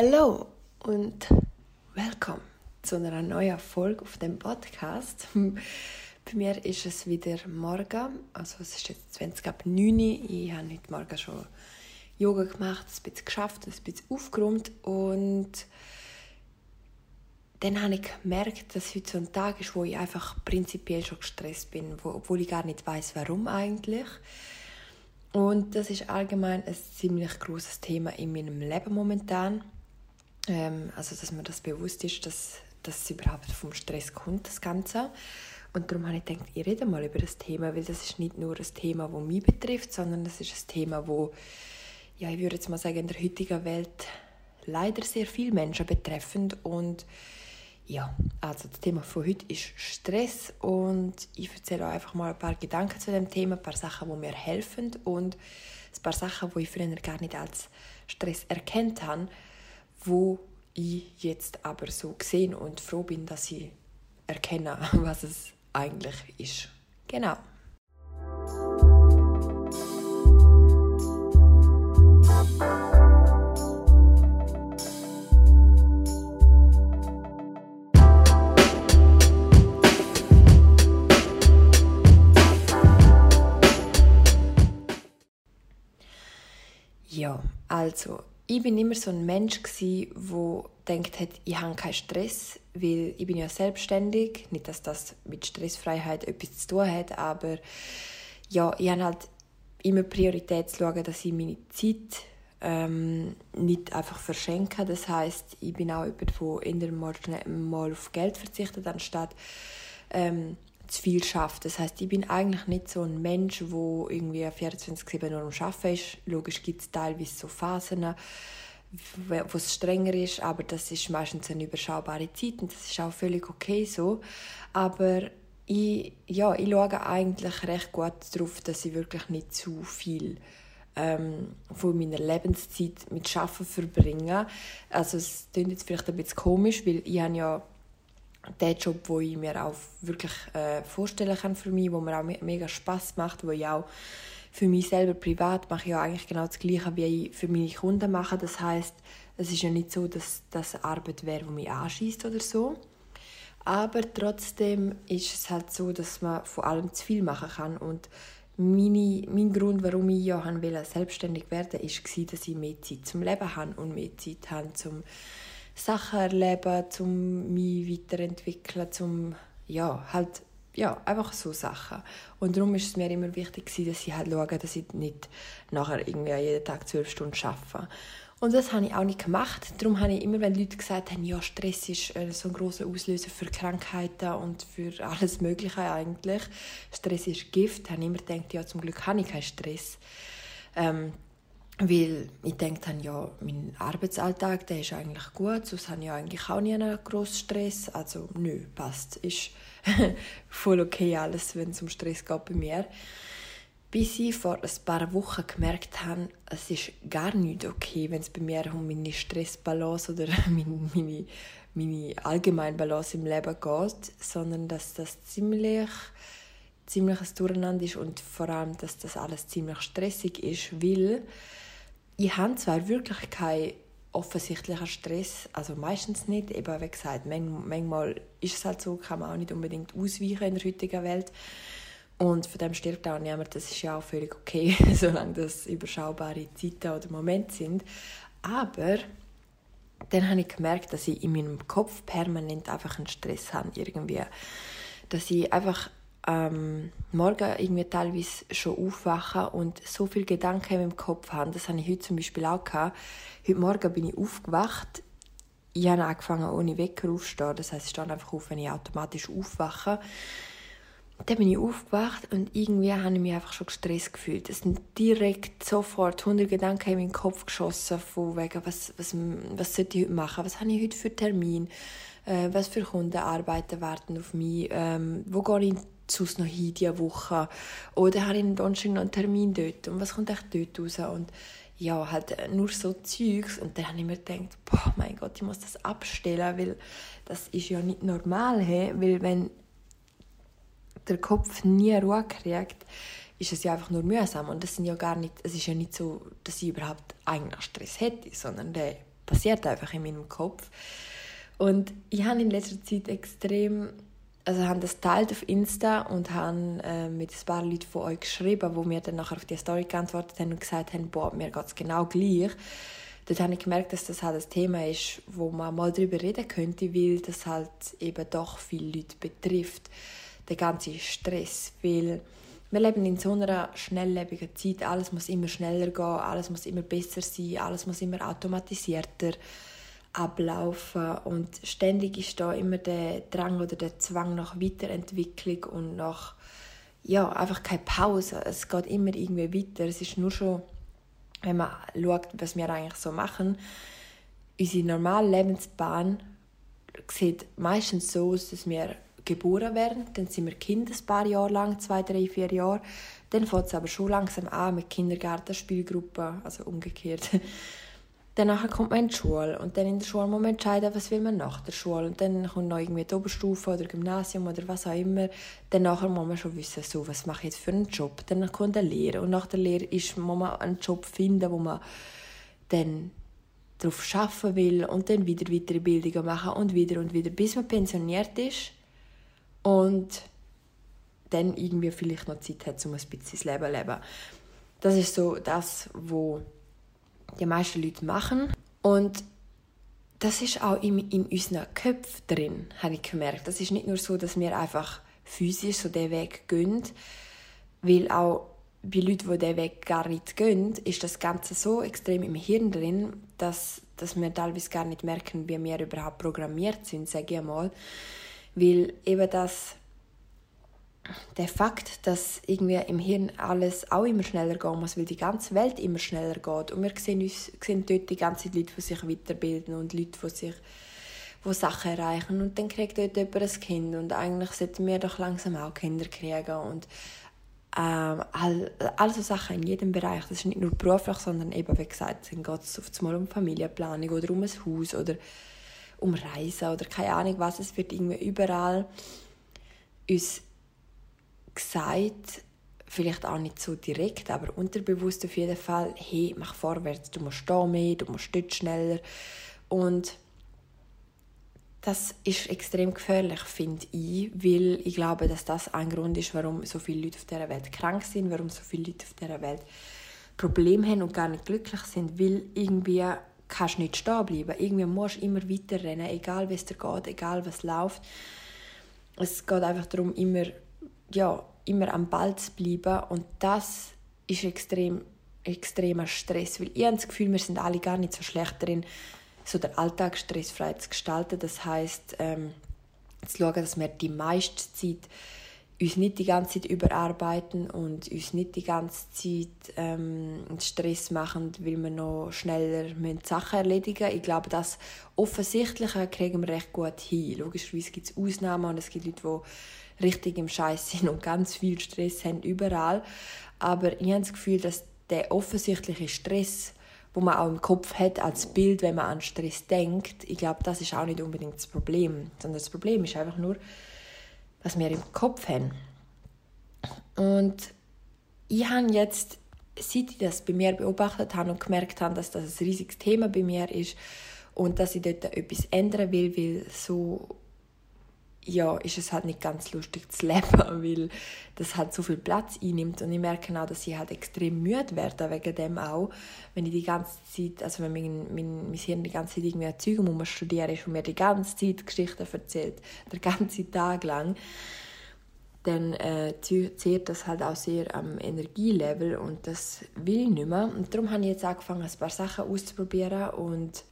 Hallo und willkommen zu einer neuen Folge auf dem Podcast. Bei mir ist es wieder morgen, also es ist jetzt 20 ab 9 Uhr. Ich habe heute Morgen schon Yoga gemacht, ein bisschen geschafft, ein bisschen aufgeräumt und dann habe ich gemerkt, dass heute so ein Tag ist, wo ich einfach prinzipiell schon gestresst bin, obwohl ich gar nicht weiß, warum eigentlich. Und das ist allgemein ein ziemlich großes Thema in meinem Leben momentan. Ähm, also, dass mir das bewusst ist, dass, es überhaupt vom Stress kommt, das Ganze. Und darum habe ich gedacht, ich rede mal über das Thema, weil das ist nicht nur ein Thema, das mich betrifft, sondern das ist ein Thema, wo ja, ich würde jetzt mal sagen, in der heutigen Welt leider sehr viele Menschen betreffend und ja, also das Thema von heute ist Stress. Und ich erzähle euch einfach mal ein paar Gedanken zu dem Thema, ein paar Sachen, die mir helfen. Und ein paar Sachen, die ich früher gar nicht als Stress erkannt habe, wo ich jetzt aber so gesehen und froh bin, dass ich erkenne, was es eigentlich ist. Genau. Ja, also ich bin immer so ein Mensch gsi, wo denkt hat, ich habe keinen Stress, weil ich bin ja selbstständig. Nicht, dass das mit Stressfreiheit etwas zu tun hat, aber ja, ich habe halt immer Priorität zu schauen, dass ich meine Zeit ähm, nicht einfach verschenke. Das heißt, ich bin auch jemand, der in der mal, mal auf Geld verzichtet, anstatt ähm, zu viel schafft. Das heißt, ich bin eigentlich nicht so ein Mensch, der irgendwie 24-7 nur am Arbeiten ist. Logisch gibt es teilweise so Phasen, wo es strenger ist, aber das ist meistens eine überschaubare Zeit und das ist auch völlig okay so. Aber ich, ja, ich schaue eigentlich recht gut darauf, dass ich wirklich nicht zu viel ähm, von meiner Lebenszeit mit Arbeiten verbringe. Also es klingt jetzt vielleicht ein bisschen komisch, weil ich habe ja der Job, wo ich mir auch wirklich äh, vorstellen kann für mich, wo mir auch me mega Spaß macht, wo ich auch für mich selber privat mache ich ja eigentlich genau das Gleiche, wie ich für meine Kunden mache. Das heißt, es ist ja nicht so, dass das Arbeit wäre, die mich anschießt oder so. Aber trotzdem ist es halt so, dass man vor allem zu viel machen kann und meine, mein Grund, warum ich ja selbstständig werden wollte, war, dass ich mehr Zeit zum Leben habe und mehr Zeit habe zum Sachen erleben, um mich weiterentwickeln, um ja, halt ja, einfach so Sachen. Und darum ist es mir immer wichtig, dass ich halt schaue, dass ich nicht nachher irgendwie jeden Tag zwölf Stunden arbeite. Und das habe ich auch nicht gemacht. Darum habe ich immer, wenn Leute gesagt haben, ja, Stress ist äh, so ein großer Auslöser für Krankheiten und für alles Mögliche eigentlich. Stress ist Gift. habe ich immer gedacht, ja, zum Glück habe ich keinen Stress. Ähm, weil ich denke dann, ja, mein Arbeitsalltag, der ist eigentlich gut, sonst habe ich eigentlich auch nie einen grossen Stress. Also, nö, passt. Ist voll okay alles, wenn es um Stress geht bei mir. Bis ich vor ein paar Wochen gemerkt habe, es ist gar nicht okay, wenn es bei mir um meine Stressbalance oder meine, meine, meine allgemeine Balance im Leben geht, sondern dass das ziemlich ziemlich ein Durcheinander ist und vor allem, dass das alles ziemlich stressig ist, weil ich habe zwar wirklich keinen offensichtlichen Stress, also meistens nicht, eben wie gesagt, manchmal ist es halt so, kann man auch nicht unbedingt ausweichen in der heutigen Welt. Und von dem stirbt auch niemand, das ist ja auch völlig okay, solange das überschaubare Zeiten oder Momente sind, aber dann habe ich gemerkt, dass ich in meinem Kopf permanent einfach einen Stress habe, irgendwie, dass ich einfach ähm, morgen irgendwie teilweise schon aufwachen und so viele Gedanken im Kopf haben. Das habe ich heute zum Beispiel auch gehabt. Heute Morgen bin ich aufgewacht. Ich habe angefangen ohne Wecker aufzustehen. Das heißt, ich stehe einfach auf, wenn ich automatisch aufwache. Dann bin ich aufgewacht und irgendwie habe ich mich einfach schon gestresst gefühlt. Es sind direkt sofort 100 Gedanken in meinen Kopf geschossen, von wegen, was, was, was sollte ich heute machen, was habe ich heute für Termin, äh, was für Kunden arbeiten warten auf mich, ähm, wo gehe ich sonst noch hin diese Woche? Oder habe ich am Donnerstag noch einen Termin dort? Und was kommt echt dort raus? Und ja, halt nur so Zeugs. Und dann habe ich mir gedacht, boah, mein Gott, ich muss das abstellen, weil das ist ja nicht normal. He? Weil wenn der Kopf nie Ruhe kriegt, ist es ja einfach nur mühsam. Und das sind ja gar nicht, es ist ja nicht so, dass ich überhaupt eigentlich Stress hätte, sondern der passiert einfach in meinem Kopf. Und ich habe in letzter Zeit extrem, also habe das teilt auf Insta und habe äh, mit ein paar Leuten von euch geschrieben, wo mir dann nachher auf die Story geantwortet haben und gesagt haben, boah, mir geht es genau gleich. Dort habe ich gemerkt, dass das halt ein Thema ist, wo man mal darüber reden könnte, weil das halt eben doch viele Leute betrifft, der ganze Stress, weil wir leben in so einer schnelllebigen Zeit, alles muss immer schneller gehen, alles muss immer besser sein, alles muss immer automatisierter ablaufen und ständig ist da immer der Drang oder der Zwang nach Weiterentwicklung und nach ja, einfach keine Pause. Es geht immer irgendwie weiter. Es ist nur schon, wenn man schaut, was wir eigentlich so machen, unsere normale Lebensbahn sieht meistens so aus, dass wir geboren werden. Dann sind wir Kinder ein paar Jahre lang, zwei, drei, vier Jahre. Dann fängt es aber schon langsam an mit Kindergarten, Spielgruppen, also umgekehrt. Danach kommt man in die Schule und dann in der Schule muss man entscheiden, was will man nach der Schule. Und dann kommt noch irgendwie die Oberstufe oder Gymnasium oder was auch immer. Danach muss man schon wissen, so, was mache ich jetzt für einen Job. Dann kommt eine Lehre und nach der Lehre ist, muss man einen Job finden, wo man dann darauf arbeiten will und dann wieder weitere Bildungen machen und wieder und wieder, bis man pensioniert ist und dann irgendwie vielleicht noch Zeit hat, um ein bisschen das Leben zu leben. Das ist so das, was die meisten Leute machen. Und das ist auch in, in unseren Köpfen drin, habe ich gemerkt. Das ist nicht nur so, dass wir einfach physisch so den Weg gehen, weil auch bei Leuten, die diesen Weg gar nicht gehen, ist das Ganze so extrem im Hirn drin, dass, dass wir teilweise gar nicht merken, wie wir überhaupt programmiert sind, sage ich einmal. Weil eben das, der Fakt, dass irgendwie im Hirn alles auch immer schneller gehen muss, weil die ganze Welt immer schneller geht. Und wir sehen, uns, sehen dort die ganze Zeit Leute, die sich weiterbilden und Leute, die sich die Sachen erreichen. Und dann kriegt dort jemand ein Kind. Und eigentlich sollten wir doch langsam auch Kinder kriegen. Und ähm, all, all so Sachen in jedem Bereich. Das ist nicht nur beruflich, sondern eben, wie gesagt, dann geht es oft mal um Familienplanung oder um ein Haus oder um Reisen oder keine Ahnung was. Es wird irgendwie überall uns gesagt, vielleicht auch nicht so direkt, aber unterbewusst auf jeden Fall, hey, mach vorwärts, du musst da mehr, du musst dort schneller. Und das ist extrem gefährlich, finde ich, weil ich glaube, dass das ein Grund ist, warum so viele Leute auf dieser Welt krank sind, warum so viele Leute auf dieser Welt Probleme haben und gar nicht glücklich sind, weil irgendwie kannst nicht stehen bleiben. Irgendwie musst du immer weiter rennen, egal wie es dir geht, egal was läuft. Es geht einfach darum, immer, ja, immer am Ball zu bleiben und das ist extrem extremer Stress, weil ich habe das Gefühl, wir sind alle gar nicht so schlecht darin, so den Alltag stressfrei zu gestalten. Das heißt, ähm, zu schauen, dass wir die meiste Zeit uns nicht die ganze Zeit überarbeiten und uns nicht die ganze Zeit ähm, Stress machen, weil wir noch schneller Sachen erledigen müssen. Ich glaube, das Offensichtliche kriegen wir recht gut hin. Logischerweise gibt es Ausnahmen und es gibt Leute, die richtig im Scheiß sind und ganz viel Stress haben überall. Aber ich habe das Gefühl, dass der offensichtliche Stress, wo man auch im Kopf hat als Bild, wenn man an Stress denkt, ich glaube, das ist auch nicht unbedingt das Problem, sondern das Problem ist einfach nur, was wir im Kopf haben. Und ich habe jetzt, seit ich das bei mir beobachtet habe und gemerkt habe, dass das ein riesiges Thema bei mir ist und dass ich dort etwas ändern will, weil so ja, ist es halt nicht ganz lustig zu leben, weil das halt so viel Platz einnimmt und ich merke auch, dass ich halt extrem müde werde wegen dem auch, wenn ich die ganze Zeit, also wenn mein, mein, mein Hirn die ganze Zeit irgendwie Zeug muss studieren ist und mir die ganze Zeit Geschichten erzählt, den ganzen Tag lang, dann äh, zehrt das halt auch sehr am Energielevel und das will ich nicht mehr. Und darum habe ich jetzt angefangen, ein paar Sachen auszuprobieren und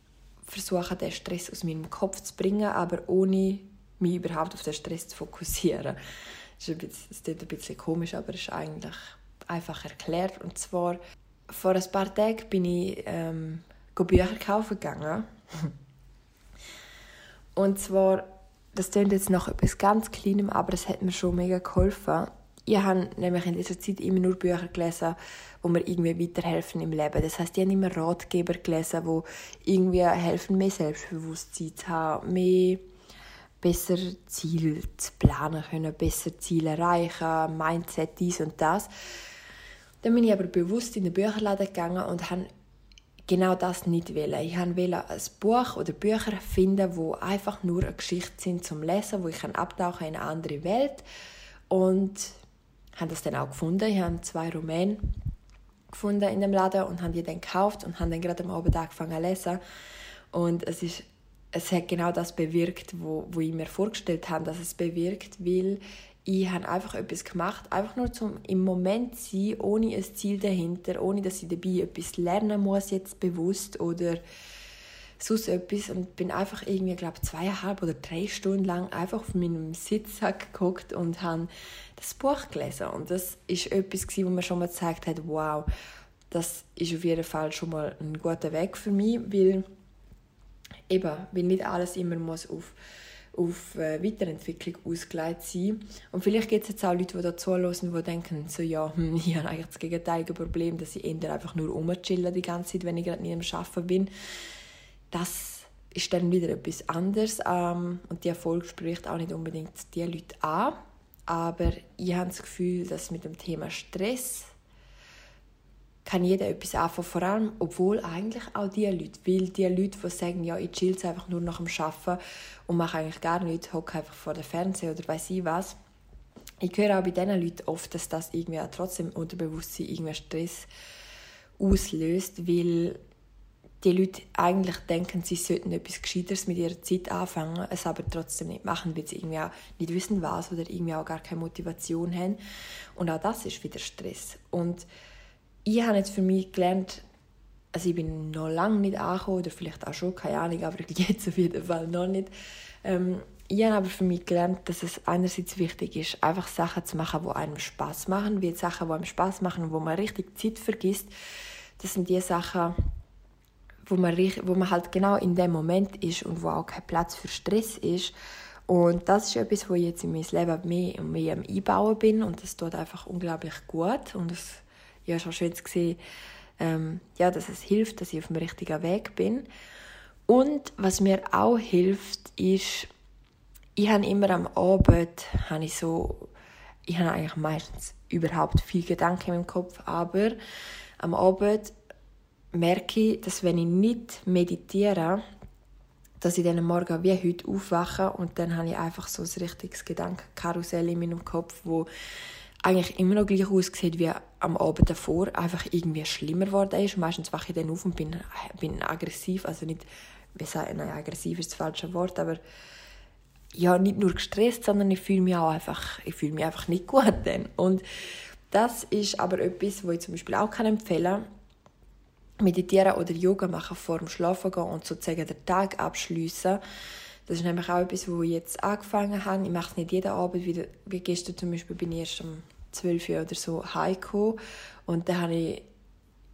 versuche, den Stress aus meinem Kopf zu bringen, aber ohne mich überhaupt auf den Stress zu fokussieren. Das ein bisschen, das klingt ein bisschen komisch, aber es ist eigentlich einfach erklärt. Und zwar, vor ein paar Tagen bin ich ähm, Bücher kaufen gegangen. Und zwar, das klingt jetzt noch etwas ganz Kleinem, aber es hat mir schon mega geholfen. Ich habe nämlich in dieser Zeit immer nur Bücher gelesen, wo mir irgendwie weiterhelfen im Leben. Das heißt, ich habe immer Ratgeber gelesen, die irgendwie helfen, mehr Selbstbewusstsein zu haben, mehr besser Ziel zu planen können, besser Ziele erreichen, Mindset, dies und das. Dann bin ich aber bewusst in den Bücherladen gegangen und habe genau das nicht wollen. Ich wollte ein Buch oder Bücher finden, wo einfach nur eine Geschichte sind zum Lesen, wo ich abtauchen in eine andere Welt und habe das dann auch gefunden. Ich habe zwei Romane gefunden in dem Laden und habe die dann gekauft und habe dann gerade am Abend angefangen zu lesen. Und es ist es hat genau das bewirkt, wo, wo ich mir vorgestellt habe, dass es bewirkt, weil ich habe einfach etwas gemacht, einfach nur zum im Moment sein, ohne ein Ziel dahinter, ohne dass ich dabei etwas lernen muss jetzt bewusst oder sonst etwas und bin einfach irgendwie, glaube zweieinhalb oder drei Stunden lang einfach auf meinem Sitzsack geguckt und habe das Buch gelesen. Und das ist etwas wo mir schon mal gezeigt hat, wow, das ist auf jeden Fall schon mal ein guter Weg für mich, weil eben, weil nicht alles immer muss auf auf äh, Weiterentwicklung ausgelegt sein. Und vielleicht gibt es jetzt auch Leute, die da zuhören, die denken, so, ja, hm, ich habe eigentlich das gegenteilige Problem, dass ich eher einfach nur rumchillen die ganze Zeit, wenn ich gerade nicht am Arbeiten bin. Das ist dann wieder etwas anderes ähm, und die Erfolg spricht auch nicht unbedingt die Leute an. Aber ich habe das Gefühl, dass mit dem Thema Stress kann jeder etwas anfangen, vor allem, obwohl eigentlich auch die Leute, weil die Leute, die sagen, ja, ich chill einfach nur nach dem Arbeiten und mache eigentlich gar nichts, hocke einfach vor dem Fernseher oder weiß ich was. Ich höre auch bei diesen Leuten oft, dass das irgendwie auch trotzdem Unterbewusstsein irgendwie Stress auslöst, weil die Leute eigentlich denken, sie sollten etwas Gescheiteres mit ihrer Zeit anfangen, es aber trotzdem nicht machen, weil sie irgendwie auch nicht wissen, was oder irgendwie auch gar keine Motivation haben. Und auch das ist wieder Stress. Und ich habe jetzt für mich gelernt, also ich bin noch lange nicht angekommen, oder vielleicht auch schon, keine Ahnung, aber jetzt auf jeden Fall noch nicht. Ähm, ich habe aber für mich gelernt, dass es einerseits wichtig ist, einfach Sachen zu machen, die einem Spaß machen, wie Sachen, die einem Spaß machen und wo man richtig Zeit vergisst. Das sind die Sachen, wo man, wo man halt genau in dem Moment ist und wo auch kein Platz für Stress ist. Und das ist etwas, wo ich jetzt in mein Leben mehr und mehr am Einbauen bin und das tut einfach unglaublich gut und das ja schon schön gesehen, ähm, ja, dass es hilft, dass ich auf dem richtigen Weg bin. Und was mir auch hilft, ist, ich habe immer am Abend, habe ich so, ich habe eigentlich meistens überhaupt viel Gedanken im Kopf, aber am Abend merke ich, dass wenn ich nicht meditiere, dass ich dann Morgen wie heute aufwache und dann habe ich einfach so ein richtiges Gedankenkarussell in meinem Kopf, wo eigentlich immer noch gleich aussieht wie am Abend davor, einfach irgendwie schlimmer geworden ist. Meistens wache ich dann auf und bin, bin aggressiv, also nicht, wie sagen, nein, aggressiv ist das falsche Wort, aber ja, nicht nur gestresst, sondern ich fühle mich auch einfach, ich fühle mich einfach nicht gut dann. Und das ist aber etwas, wo ich zum Beispiel auch kann empfehlen meditieren oder Yoga machen vor dem Schlafen gehen und sozusagen den Tag abschließen das ist nämlich auch etwas, wo ich jetzt angefangen habe. Ich mache es nicht jeden Abend, wie, wie gestern zum Beispiel bin ich erst um 12 Uhr oder so heimgekommen. Und dann habe ich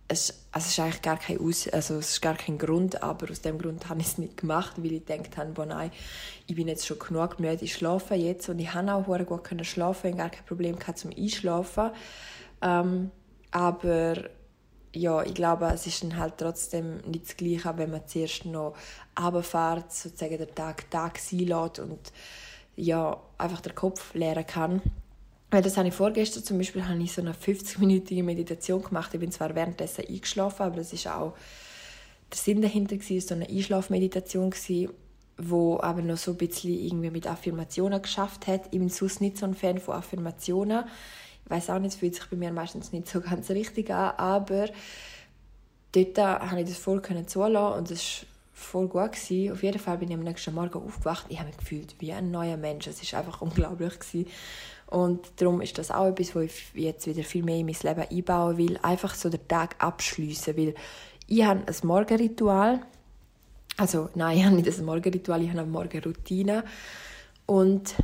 es, also es ist eigentlich gar kein Aus, also es ist gar kein Grund, aber aus dem Grund habe ich es nicht gemacht, weil ich gedacht habe, boah, nein, ich bin jetzt schon genug müde, ich schlafe jetzt. Und ich habe auch gut können schlafen, ich gar kein Problem gehabt zum Einschlafen, ähm, aber ja, ich glaube, es ist dann halt trotzdem nicht das Gleiche, wenn man zuerst noch runterfährt, sozusagen den Tag Tag sein und ja, einfach den Kopf leeren kann. Weil das habe ich vorgestern zum Beispiel habe ich so eine 50-minütige Meditation gemacht. Ich bin zwar währenddessen eingeschlafen, aber das ist auch der Sinn dahinter war, so eine Einschlafmeditation die wo aber noch so ein bisschen irgendwie mit Affirmationen geschafft hat. Ich bin sonst nicht so ein Fan von Affirmationen ich weiß auch nicht, es fühlt sich bei mir meistens nicht so ganz richtig an, aber dort habe ich das voll können zulassen und das war voll gut. Gewesen. Auf jeden Fall bin ich am nächsten Morgen aufgewacht. Ich habe mich gefühlt wie ein neuer Mensch. Es war einfach unglaublich. Gewesen. Und darum ist das auch etwas, was ich jetzt wieder viel mehr in mein Leben einbauen will. Einfach so den Tag abschließen, weil ich habe ein Morgenritual. Also nein, ich habe nicht ein Morgenritual, ich habe eine Morgenroutine. Und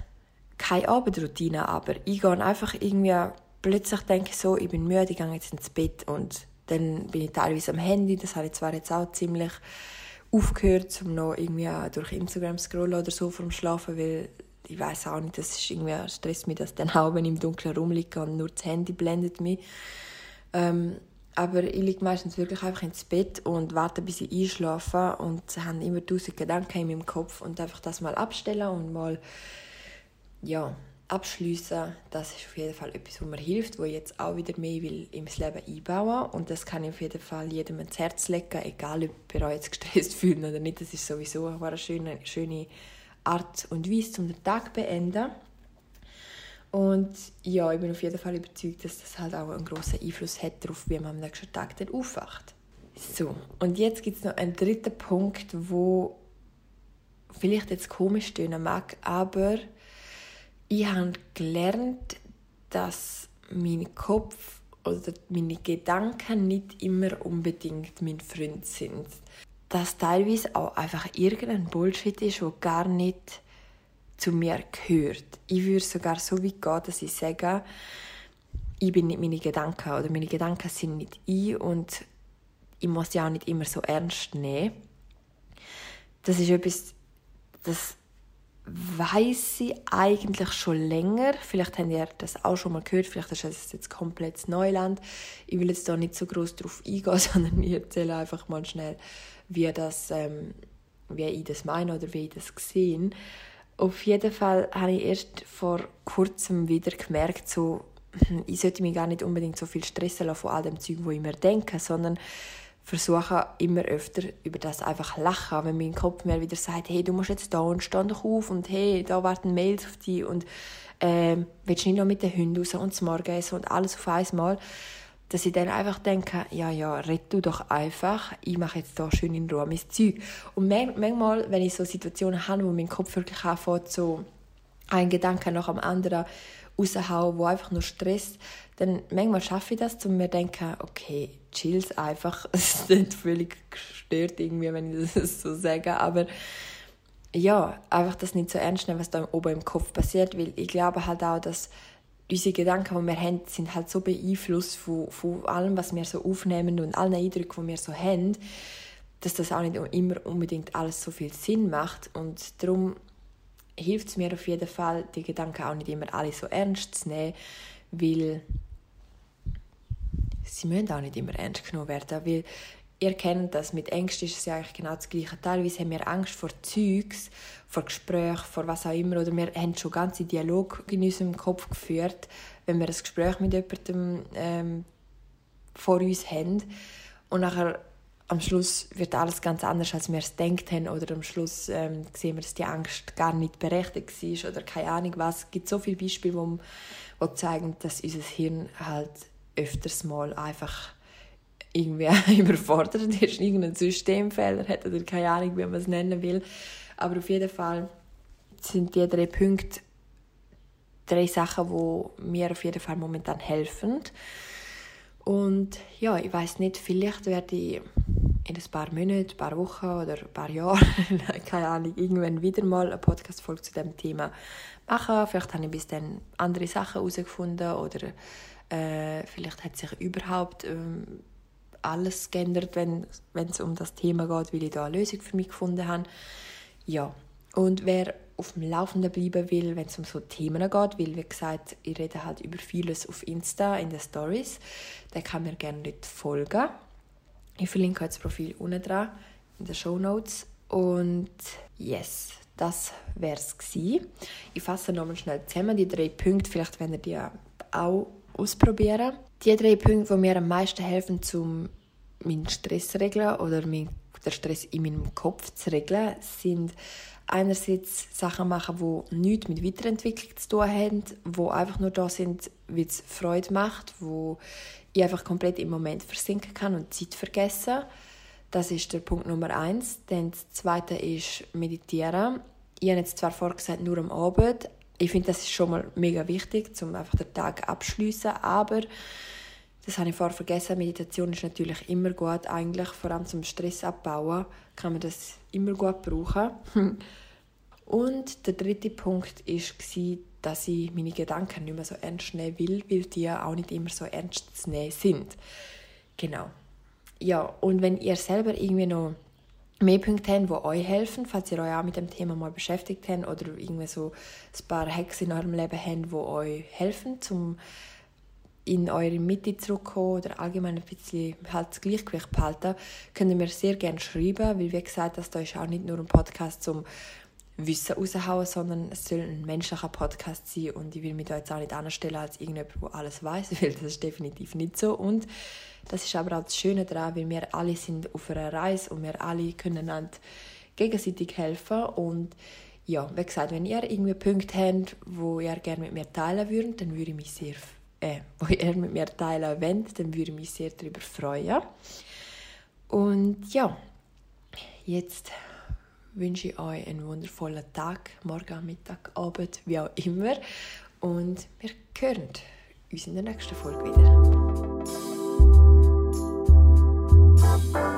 keine Abendroutine, aber ich gehe einfach irgendwie, plötzlich denke ich so, ich bin müde, ich gehe jetzt ins Bett und dann bin ich teilweise am Handy, das habe ich zwar jetzt auch ziemlich aufgehört, um noch irgendwie durch Instagram scrollen oder so vom Schlafen, weil ich weiß auch nicht, das ist irgendwie, stresst mich das dann auch, wenn ich im Dunkeln rumliege und nur das Handy blendet mich. Ähm, aber ich liege meistens wirklich einfach ins Bett und warte, bis ich einschlafe und habe immer tausend Gedanken in meinem Kopf und einfach das mal abstellen und mal ja, abschließen, das ist auf jeden Fall etwas, was mir hilft, wo ich jetzt auch wieder mehr will in mein Leben einbauen und das kann ich auf jeden Fall jedem ins Herz legen, egal ob ihr euch jetzt gestresst fühlt oder nicht. Das ist sowieso eine schöne, schöne Art und Weise, um den Tag zu beenden. Und ja, ich bin auf jeden Fall überzeugt, dass das halt auch einen großen Einfluss hat darauf, wie man am nächsten Tag dann aufwacht. So, und jetzt gibt es noch einen dritten Punkt, wo vielleicht jetzt komisch tönen mag, aber ich habe gelernt, dass mein Kopf oder meine Gedanken nicht immer unbedingt mein Freund sind. Dass teilweise auch einfach irgendein Bullshit ist, der gar nicht zu mir gehört. Ich würde sogar so weit gehen, dass ich sage, ich bin nicht meine Gedanken oder meine Gedanken sind nicht ich und ich muss ja auch nicht immer so ernst nehmen. Das ist etwas, das weiß ich eigentlich schon länger. Vielleicht habt ihr das auch schon mal gehört, vielleicht ist es jetzt komplett Neuland. Ich will jetzt da nicht so groß drauf eingehen, sondern ich erzähle einfach mal schnell, wie, das, ähm, wie ich das meine oder wie ich das gesehen Auf jeden Fall habe ich erst vor kurzem wieder gemerkt, so, ich sollte mich gar nicht unbedingt so viel stressen lassen von all dem Zeug, wo ich mir denke, sondern versuche immer öfter über das einfach lachen, wenn mein Kopf mir wieder sagt, hey, du musst jetzt da und steh doch auf und hey, da warten Mails auf dich und ähm, willst nicht noch mit den Hunden raus und zum Morgenessen und alles auf einmal, dass ich dann einfach denke, ja, ja, red du doch einfach, ich mache jetzt da schön in Ruhe mein Zeug. Und manchmal, wenn ich so Situationen habe, wo mein Kopf wirklich anfängt, so ein Gedanke nach dem anderen raushauen, wo einfach nur Stress, dann manchmal schaffe ich das, um mir zu denken, okay, chills einfach. Es ist nicht völlig gestört irgendwie, wenn ich das so sage, aber ja, einfach das nicht so ernst nehmen, was da oben im Kopf passiert, weil ich glaube halt auch, dass unsere Gedanken, die wir haben, sind halt so beeinflusst von, von allem, was wir so aufnehmen und allen Eindrücken, die wir so haben, dass das auch nicht immer unbedingt alles so viel Sinn macht. Und darum hilft es mir auf jeden Fall, die Gedanken auch nicht immer alle so ernst zu nehmen, weil sie müssen auch nicht immer ernst genommen werden, weil ihr kennt das, mit Ängsten ist es ja eigentlich genau das Gleiche. Teilweise haben wir Angst vor Zeugs, vor Gesprächen, vor was auch immer, oder wir haben schon ganze Dialog in unserem Kopf geführt, wenn wir ein Gespräch mit jemandem ähm, vor uns haben und nachher am Schluss wird alles ganz anders, als wir es gedacht haben. Oder am Schluss ähm, sehen wir, dass die Angst gar nicht berechtigt war oder keine Ahnung was. Es gibt so viele Beispiele, die, zeigen, dass unser Hirn halt öfters mal einfach irgendwie überfordert ist, irgendeinen Systemfehler hat oder keine Ahnung, wie man es nennen will. Aber auf jeden Fall sind die drei Punkte drei Sachen, die mir auf jeden Fall momentan helfen. Und ja, ich weiß nicht, vielleicht werde ich in ein paar Monaten, ein paar Wochen oder ein paar Jahren, keine Ahnung, irgendwann wieder mal eine Podcast-Folge zu diesem Thema machen. Vielleicht habe ich bis dann andere Sachen herausgefunden oder äh, vielleicht hat sich überhaupt ähm, alles geändert, wenn es um das Thema geht, weil ich da eine Lösung für mich gefunden habe. Ja, und wer auf dem Laufenden bleiben will, wenn es um so Themen geht, weil, wie gesagt, ich rede halt über vieles auf Insta, in den Stories, der kann mir gerne dort folgen. Ich verlinke das Profil unten dran, in den Show Notes. Und yes, das wäre es Ich fasse nochmal schnell zusammen die drei Punkte, vielleicht wenn ihr die auch ausprobieren. Die drei Punkte, die mir am meisten helfen, um meinen Stress zu regeln oder den Stress in meinem Kopf zu regeln, sind einerseits Sachen machen, die nichts mit Weiterentwicklung zu tun haben, die einfach nur da sind, weil es Freude macht, wo ich einfach komplett im Moment versinken kann und Zeit vergessen. Das ist der Punkt Nummer eins. Dann das zweite ist Meditieren. Ich habe jetzt zwar vorgesagt, nur am Abend, ich finde, das ist schon mal mega wichtig, um einfach den Tag abschließen. Aber das habe ich vorher vergessen. Meditation ist natürlich immer gut, eigentlich vor allem zum Stress abbauen kann man das immer gut brauchen. Und der dritte Punkt war, dass ich meine Gedanken nicht mehr so ernst nehmen will, weil die auch nicht immer so ernst zu nehmen sind. Genau. Ja, und wenn ihr selber irgendwie noch mehr Punkte haben, die euch helfen, falls ihr euch auch mit dem Thema mal beschäftigt habt oder irgendwie so ein paar Hacks in eurem Leben habt, die euch helfen, um in eure Mitte zurückkommen oder allgemein ein bisschen halt das Gleichgewicht behalten, könnt ihr mir sehr gerne schreiben, weil wie gesagt, das da ist auch nicht nur ein Podcast, um Wissen raushauen, sondern es soll ein menschlicher Podcast sein und ich will mich da jetzt auch nicht anstellen als irgendjemand, der alles weiß, weil das ist definitiv nicht so. Und das ist aber auch das Schöne daran, weil wir alle sind auf einer Reise und wir alle können einander gegenseitig helfen und ja, wie gesagt, wenn ihr irgendwie Punkte habt, wo ihr gerne mit mir teilen würdet, dann würde ich mich sehr, äh, wo ihr mit mir teilen wollt, dann würde ich mich sehr darüber freuen. Und ja, jetzt wünsche ich euch einen wundervollen Tag, Morgen, Mittag, Abend, wie auch immer. Und wir hören uns in der nächsten Folge wieder. Bye.